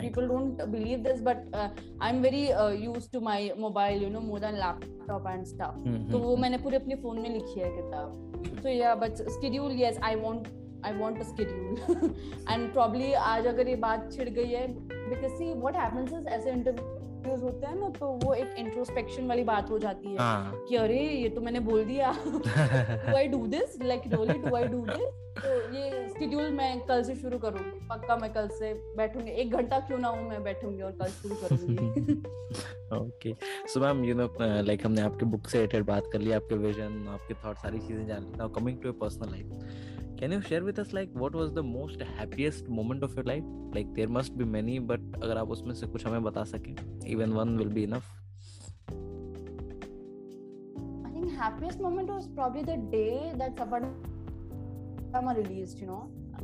Speaker 3: People don't believe this but I am very use to my mobile you know more than laptop and stuff तो वो मैंने पूरे अपने फ़ोन में लिखी है किताब। तो या but schedule yes I want I want a schedule and probably आज अगर ये बात छिड़ गई है because see what happens is ऐसे इंटरव्यू इंटरव्यूज़ होते हैं ना तो वो एक इंट्रोस्पेक्शन वाली बात हो जाती है हाँ. कि अरे ये तो मैंने बोल दिया। Do I do this like really do I do this तो ये शेड्यूल मैं कल से शुरू करूँगी। पक्का मैं कल से बैठूँगी। एक घंटा क्यों ना हूँ मैं बैठूँगी और कल शुरू करूँगी।
Speaker 2: Okay so ma'am you know like हमने आपके बुक से रिलेटेड बात कर ली आपके विजन आपके थॉट सारी चीज़ें जान ली। Now coming to your personal life can you share with us like what was the most happiest moment of your life like there must be many but अगर आप उसमें से कुछ हमें बता सके even one will be enough
Speaker 3: I think happiest moment was probably the day that सबर्टम are released you know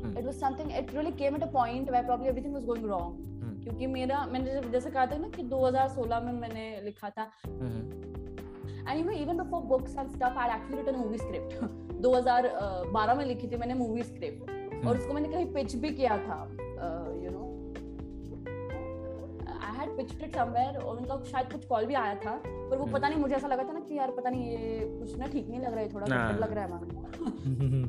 Speaker 3: it was something it really came at a point where probably everything was going wrong क्योंकि मेरा मैंने जैसे कहा था ना कि 2016 में मैंने लिखा था and you know even before books and stuff I actually written movie script 2012 में लिखी थी मैंने मूवी स्क्रिप्ट और hmm. उसको मैंने कहीं पिच भी किया था you know I had pitched it somewhere और उनका शायद कुछ कॉल भी आया था पर वो hmm. पता नहीं मुझे ऐसा लगा था ना कि यार पता नहीं ये कुछ ना ठीक नहीं लग रहा है थोड़ा. लग रहा है मैम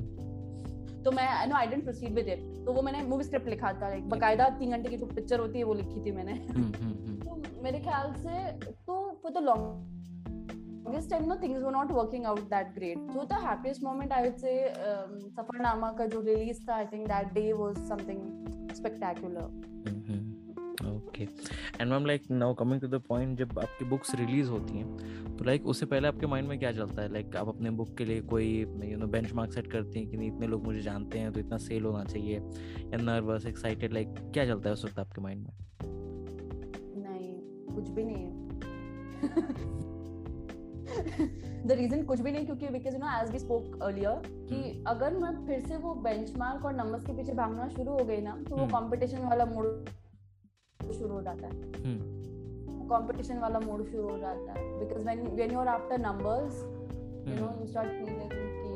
Speaker 3: तो मैं no I didn't proceed with it तो वो मैंने मूवी स्क्रिप्ट लिखा था लाइक बकायदा तीन घंटे की जो पिक्चर होती है वो लिखी थी मैंने। Hmm, तो मेरे ख्याल से तो for the long longest time no things were not working out that great. so the happiest moment i would say um, safarnama ka jo release tha i think that day was something spectacular.
Speaker 2: Okay and ma'am like now coming to the point जब आपकी books release होती हैं तो like उससे पहले आपके mind में क्या चलता है? लाइक like, आप अपने बुक के लिए कोई यू नो बेंचमार्क सेट करते हैं कि नहीं इतने लोग मुझे जानते हैं तो इतना सेल होना चाहिए या नर्वस एक्साइटेड लाइक क्या चलता है उस वक्त आपके माइंड
Speaker 3: में? नहीं कुछ भी नहीं है। द रीजन कुछ भी नहीं क्योंकि because you know as we spoke earlier कि hmm. अगर मैं फिर से वो बेंचमार्क और नंबर्स के पीछे भागना शुरू हो गई ना तो वो कंपटीशन hmm. वाला मोड शुरू हो जाता है कंपटीशन hmm. वाला मोड शुरू हो जाता है because when when you are after numbers you know you start feeling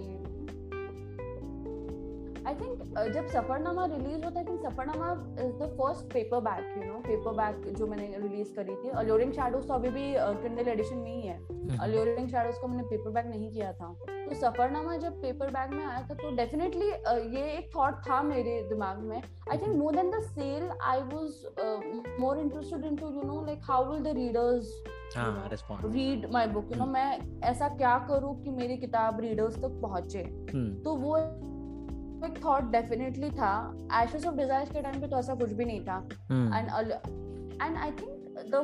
Speaker 3: I think uh, जब सफरनामा रिलीज़ होता है Safarnama is the first paperback you know paperback जो मैंने रिलीज़ करी थी। अल्योरिंग शैडोज तो अभी भी किंडल uh, एडिशन में ही। है अल्योरिंग शैडोज को मैंने पेपर बैक नहीं किया था। तो सफरनामा जब पेपर बैक में आया था तो डेफिनेटली uh, ये एक थॉट था मेरे दिमाग में। I think more than the sale I was more interested into you know like how will the readers read my book you know मैं ऐसा क्या करूँ कि मेरी किताब रीडर्स तक पहुँचे? hmm. तो वो एक थॉट डेफिनेटली था एशेस ऑफ़ डिजायर्स के टाइम पे तो ऐसा कुछ भी नहीं था. And and I think the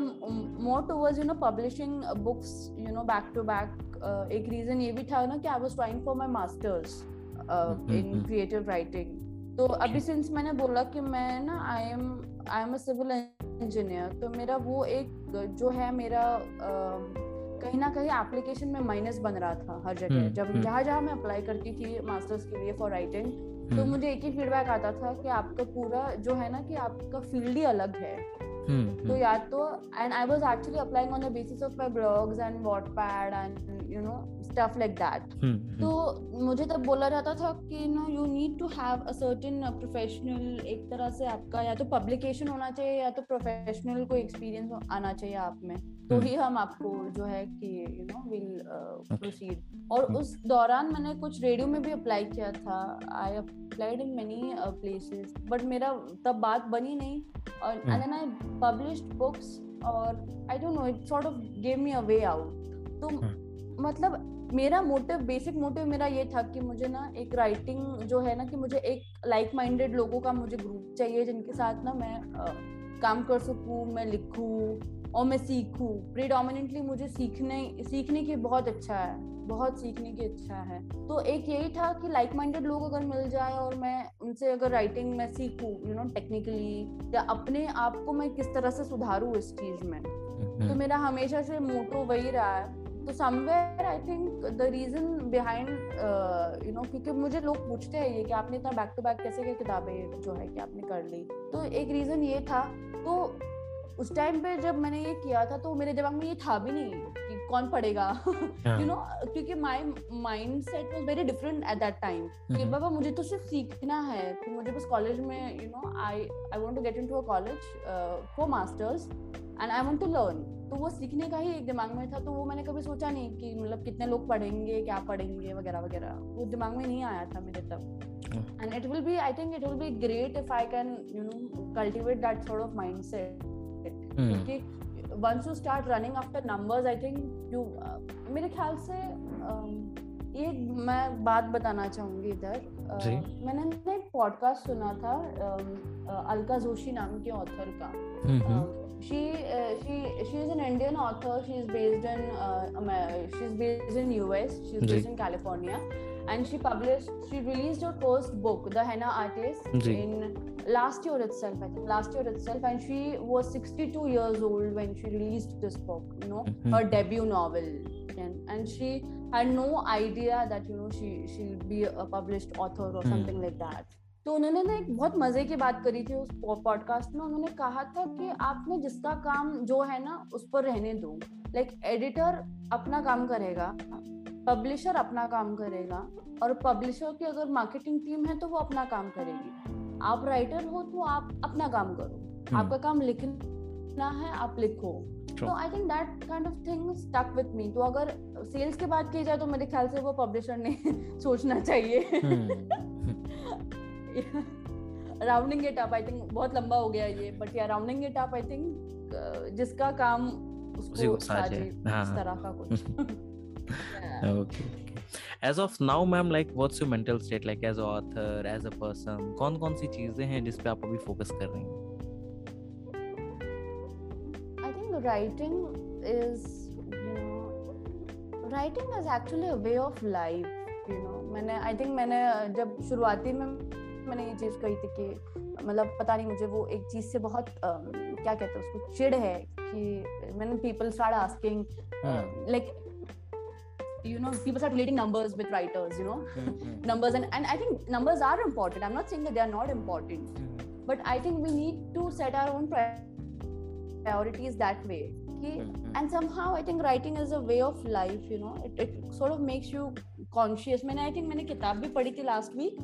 Speaker 3: more towards you know publishing books you know back to back एक रीजन ये भी था ना कि I was trying for my masters in creative writing तो अभी सिंस मैंने बोला कि मैं ना I am I am a civil engineer तो मेरा वो एक जो है मेरा uh, कहीं ना कहीं एप्लीकेशन में माइनस बन रहा था हर जगह। हम्म, जब जहाँ जहाँ जहाँ मैं अप्लाई करती थी मास्टर्स के लिए फॉर राइटिंग तो हम्म। मुझे एक ही फीडबैक आता था कि आपका पूरा जो है ना कि आपका फ़ील्ड ही अलग है। तो या तो and I was actually applying on the basis of my blogs and Wattpad and you know stuff like that तो मुझे तब बोला जाता था कि no you need to have a certain professional एक तरह से आपका या तो पब्लिकेशन होना चाहिए या तो प्रोफेशनल कोई एक्सपीरियंस आना चाहिए आप में। तो हम्म। ही हम आपको जो है कि यू नो विल प्रोसीड और। उस दौरान मैंने कुछ रेडियो में भी अप्लाई किया था। I applied in many places but मेरा तब बात बनी नहीं। और and then I published books और I don't know it sort of give me a way out तो। मतलब मेरा मोटिव बेसिक मोटिव मेरा ये था कि मुझे ना एक राइटिंग जो है ना कि मुझे एक लाइक माइंडेड लोगों का मुझे ग्रुप चाहिए जिनके साथ ना मैं uh, काम कर सकूँ मैं लिखूँ और मैं सीखूँ। प्रीडोमिनेटली मुझे सीखने सीखने की बहुत अच्छा है बहुत सीखने की इच्छा है। तो एक यही था कि लाइक माइंडेड लोग अगर मिल जाए और मैं उनसे अगर राइटिंग में सीखूँ यू नो टेक्निकली या अपने आप को मैं किस तरह से सुधारूँ इस चीज़ में। तो मेरा हमेशा से मोटो वही रहा है तो somewhere I think the reason behind you know क्योंकि मुझे लोग पूछते हैं ये कि आपने इतना बैक टू बैक कैसे क्या किताबें जो है कि आपने कर ली? तो एक रीजन ये था तो उस टाइम पे जब मैंने ये किया था तो मेरे दिमाग में ये था भी नहीं कि कौन पढ़ेगा। यू नो क्योंकि my mindset was very different at that time कि बाबा मुझे तो सिर्फ़ सीखना है। तो मुझे बस कॉलेज में you know I I want to get into a college for masters and I want to learn तो वो सीखने का ही एक दिमाग में था तो वो मैंने कभी सोचा नहीं कि मतलब कितने लोग पढ़ेंगे क्या पढ़ेंगे वगैरह वगैरह। वो दिमाग में नहीं आया था मेरे तब। And it will be I think it will be great if I can you know cultivate that sort of mindset. क्योंकि once you start running after numbers I think you मेरे ख्याल से um, ये मैं बात बताना चाहूँगी इधर। Uh, मैंने ना एक पॉडकास्ट सुना था um, uh, अलका जोशी नाम के ऑथर का। She uh, she she is an Indian author. She is based in uh, she is based in US. She's based in California. and she published she released her first book the henna artist in last year itself i think last year itself and she was 62 years old when she released this book you know
Speaker 2: Mhm.
Speaker 3: her debut novel and, and she had no idea that you know she she'll be a published author or
Speaker 2: Hmm.
Speaker 3: something like that तो उन्होंने ना एक बहुत मज़े की बात करी थी उस पॉडकास्ट में। उन्होंने कहा था कि आपने जिसका काम जो है ना उस पर रहने दो। लाइक एडिटर अपना काम करेगा पब्लिशर अपना काम करेगा और पब्लिशर की अगर मार्केटिंग टीम है तो वो अपना काम करेगी। आप राइटर हो तो आप अपना काम करो। आपका काम लिखना है आप लिखो। तो I think that kind of thing stuck with me तो अगर सेल्स की बात की जाए तो मेरे ख्याल से वो पब्लिशर ने सोचना चाहिए। Rounding it up I think बहुत लंबा हो गया ये बट या rounding it up I think जिसका काम उसको
Speaker 2: साझे हाँ.
Speaker 3: इस तरह का कुछ।
Speaker 2: Okay as of now ma'am like what's your mental state like as a author as a person कौन-कौन सी चीज़ें हैं जिस पे आप अभी फोकस कर रही हैं?
Speaker 3: I think writing is writing is actually a way of life you know मैंने आई थिंक मैंने जब शुरुआती में मैंने ये चीज़ कही थी कि मतलब पता नहीं मुझे वो एक चीज़ से बहुत अम, क्या कहते हैं उसको चिढ़ है कि मैंने start asking uh, like you know people start relating numbers with writers you know mm-hmm. numbers and and I think numbers are important I'm not saying that they are not important mm-hmm. but I think we need to set our own pri- priorities that way कि and somehow I think writing is a way of life you know it, it sort of makes you conscious मैंने I think मैंने किताब भी पढ़ी थी last week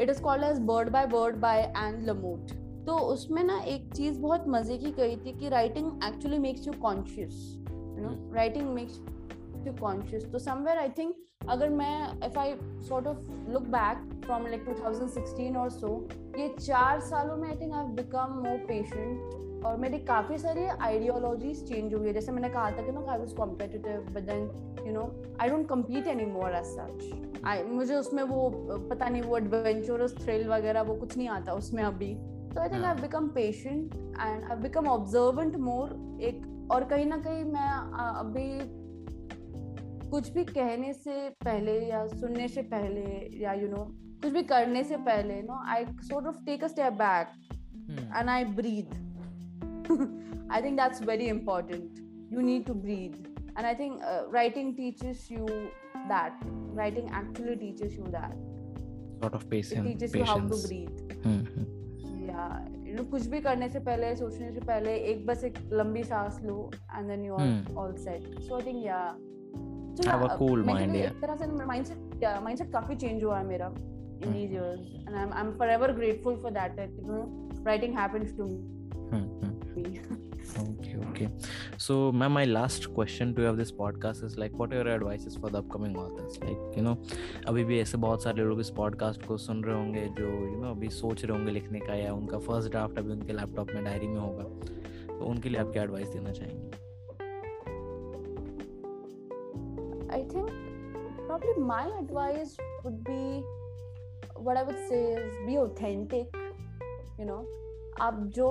Speaker 3: it is called as bird by bird by Anne Lamott तो उसमें ना एक चीज़ बहुत मज़े की गई थी कि writing actually makes you conscious you know writing makes you conscious तो समवेयर आई थिंक अगर मैं if I sort of look back from like 2016 और सो ये चार सालों में I think I have become more patient और मेरी काफ़ी सारी आइडियोलॉजीज चेंज हुई है। जैसे मैंने कहा था कि ना I was competitive but then you know I don't compete any more as such I मुझे उसमें वो पता नहीं वो एडवेंचरस थ्रिल वगैरह वो कुछ नहीं आता उसमें अभी। तो I think I become patient and I become observant more एक और कहीं ना कहीं मैं अभी कुछ भी कहने से पहले या सुनने से पहले या यू you नो know, कुछ भी करने से पहले no I sort of take a step back and I breathe. I think that's very important. You need to breathe. And I think uh, writing teaches you that. Writing actually teaches you that.
Speaker 2: sort of
Speaker 3: It
Speaker 2: patience
Speaker 3: teaches you how to
Speaker 2: patience
Speaker 3: breathe.
Speaker 2: Hmm, hmm,
Speaker 3: Yeah. You know, कुछ भी करने से पहले सोचने से पहले एक बस एक लंबी सांस लो and then you are
Speaker 2: Hmm.
Speaker 3: all set. So I think yeah. So
Speaker 2: Have a
Speaker 3: yeah,
Speaker 2: cool mind,
Speaker 3: mentally
Speaker 2: yeah.
Speaker 3: एक तरह से mindset yeah, mindset काफी change हुआ है मेरा in
Speaker 2: Hmm.
Speaker 3: these years and I'm I'm forever grateful for that that you know writing happens to me.
Speaker 2: Hmm, hmm. Okay, okay. So, ma'am, my last question to you of this podcast is like, what are your advices for the upcoming authors? Like, you know, अभी भी ऐसे बहुत सारे लोग इस podcast को सुन रहे होंगे जो यू नो अभी सोच रहे होंगे लिखने का या उनका फ़र्स्ट ड्राफ्ट अभी उनके लैपटॉप में डायरी में होगा तो उनके लिए आप क्या एडवाइस देना चाहेंगे
Speaker 3: I think probably my advice would be what I would say is be authentic. You know, आप जो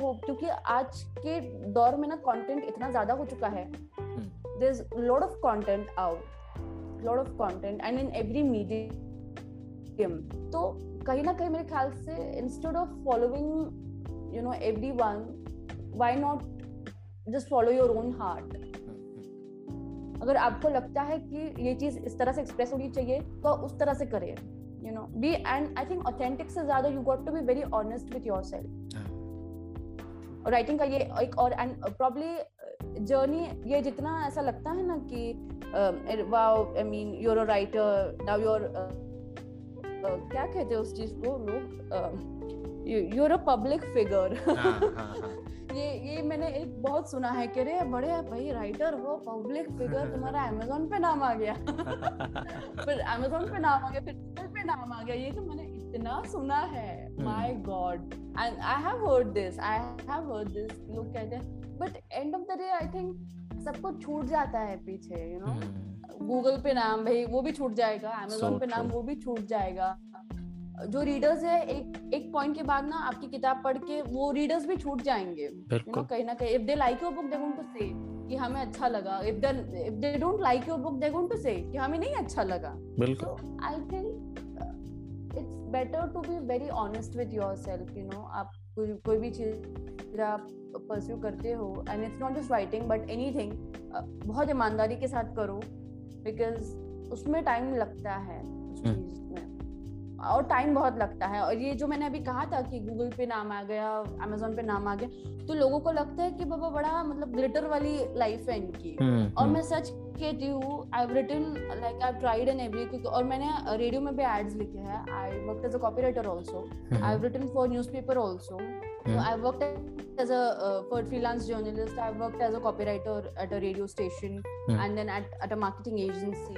Speaker 3: हो क्योंकि आज के दौर में ना कंटेंट इतना ज़्यादा हो चुका है। There is lot of content out lot of content and in every medium तो कहीं ना कहीं मेरे ख्याल से instead of following you know everyone why not just follow your own heart अगर आपको लगता है कि ये चीज़ इस तरह से एक्सप्रेस होनी चाहिए तो उस तरह से करें you know be and I think authentic से ज़्यादा you got to be very honest with yourself और राइटिंग का ये एक और एंड प्रॉब्ली जर्नी ये जितना ऐसा लगता है ना कि wow I mean you're a writer now you're क्या कहते हैं उस चीज़ को लोग यूर अ पब्लिक फिगर ये ये मैंने एक बहुत सुना है कि अरे बड़े भाई राइटर हो पब्लिक फिगर तुम्हारा अमेजोन पे नाम आ गया। फिर अमेजोन पे नाम आ गया फिर गूगल पे नाम आ गया ये तो मैंने इतना सुना है। My God and I have heard this I have heard this लोग कहते हैं। But end of the day I think सब कुछ छूट जाता है पीछे यू नो गूगल पे नाम भाई वो भी छूट जाएगा अमेजोन पे नाम वो भी छूट जाएगा। जो रीडर्स है एक एक पॉइंट के बाद ना आपकी किताब पढ़ के वो रीडर्स भी छूट जाएँगे। You know, कहीं ना कहीं if they like your book they going to say कि हमें अच्छा लगा। If they if they don't like your book they going to say कि हमें नहीं अच्छा लगा।
Speaker 2: बिल्कुल।
Speaker 3: I think better to be very honest with yourself you know आप कोई कोई भी चीज़ आप परस्यू करते हो and it's not just writing but anything बहुत ईमानदारी के साथ करो बिकॉज़ उसमें टाइम लगता है उस हम्म। चीज़ और टाइम बहुत लगता है। और ये जो मैंने अभी कहा था कि गूगल पे नाम आ गया अमेजोन पे नाम आ गया तो लोगों को लगता है कि बाबा बड़ा मतलब ग्लिटर वाली लाइफ है इनकी। हम्म, और हम्म। मैं सच कहती हूँ I written like I tried and every क्योंकि और मैंने रेडियो में भी एड्स लिखे हैं। I work as a copywriter also I written for newspaper also I work as a for freelance journalist I work as a copywriter at a radio station and then at at a marketing agency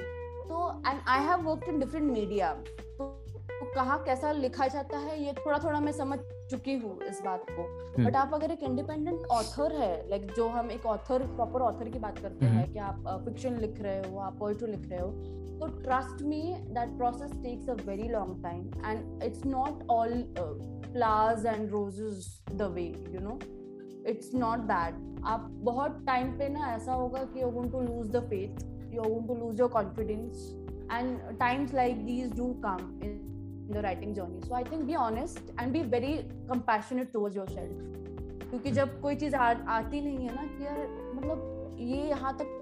Speaker 3: तो and I have worked in different media तो तो कहाँ कैसा लिखा जाता है ये थोड़ा थोड़ा मैं समझ चुकी हूँ इस बात को। But hmm. आप अगर एक इंडिपेंडेंट ऑथर है लाइक जो हम एक ऑथर प्रॉपर ऑथर की बात करते हैं कि आप फिक्शन लिख रहे हो आप पोइट्री लिख रहे हो तो trust me that process takes a very long time and it's not all flowers and roses the way you know it's not that आप बहुत टाइम पे ना ऐसा होगा कि you going to lose the faith you going to lose your confidence and times like these do come in the writing journey so i think be honest and be very compassionate towards yourself क्योंकि जब कोई चीज़ आ, आती नहीं है ना कि यार मतलब ये यहाँ तक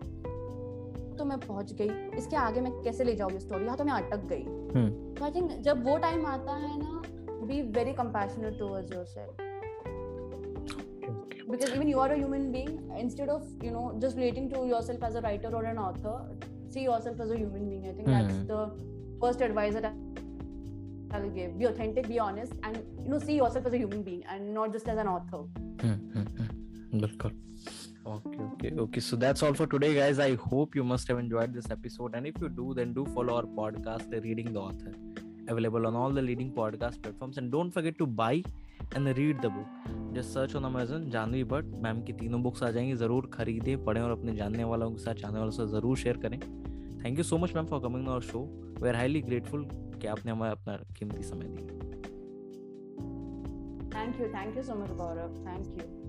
Speaker 3: तो मैं पहुँच गई इसके आगे मैं कैसे ले जाऊँ स्टोरी यहाँ तो मैं अटक गई तो आई थिंक जब वो टाइम आता है ना be very compassionate towards yourself because even you are a human being instead of you know just relating to yourself as a writer or an author see yourself as a human being i think mm. that's the first advice that I will give. Be authentic, be honest, and you know, see yourself as a human being and not just as an author.
Speaker 2: Bilkul. Okay, okay, okay. So that's all for today, guys. I hope you must have enjoyed this episode. And if you do, then do follow our podcast, Reading the Author, available on all the leading podcast platforms. And don't forget to buy and read the book. Just search on Amazon, Janvi Bhatt. Ma'am की तीनों books आ जाएंगी ज़रूर खरीदें पढ़ें और अपने जानने वालों के साथ जानने वालों से ज़रूर शेयर करें thank you so much ma'am for coming our show we are highly grateful कि आपने हमें अपना कीमती समय दिया।
Speaker 3: Thank you thank you so much Gaurav thank you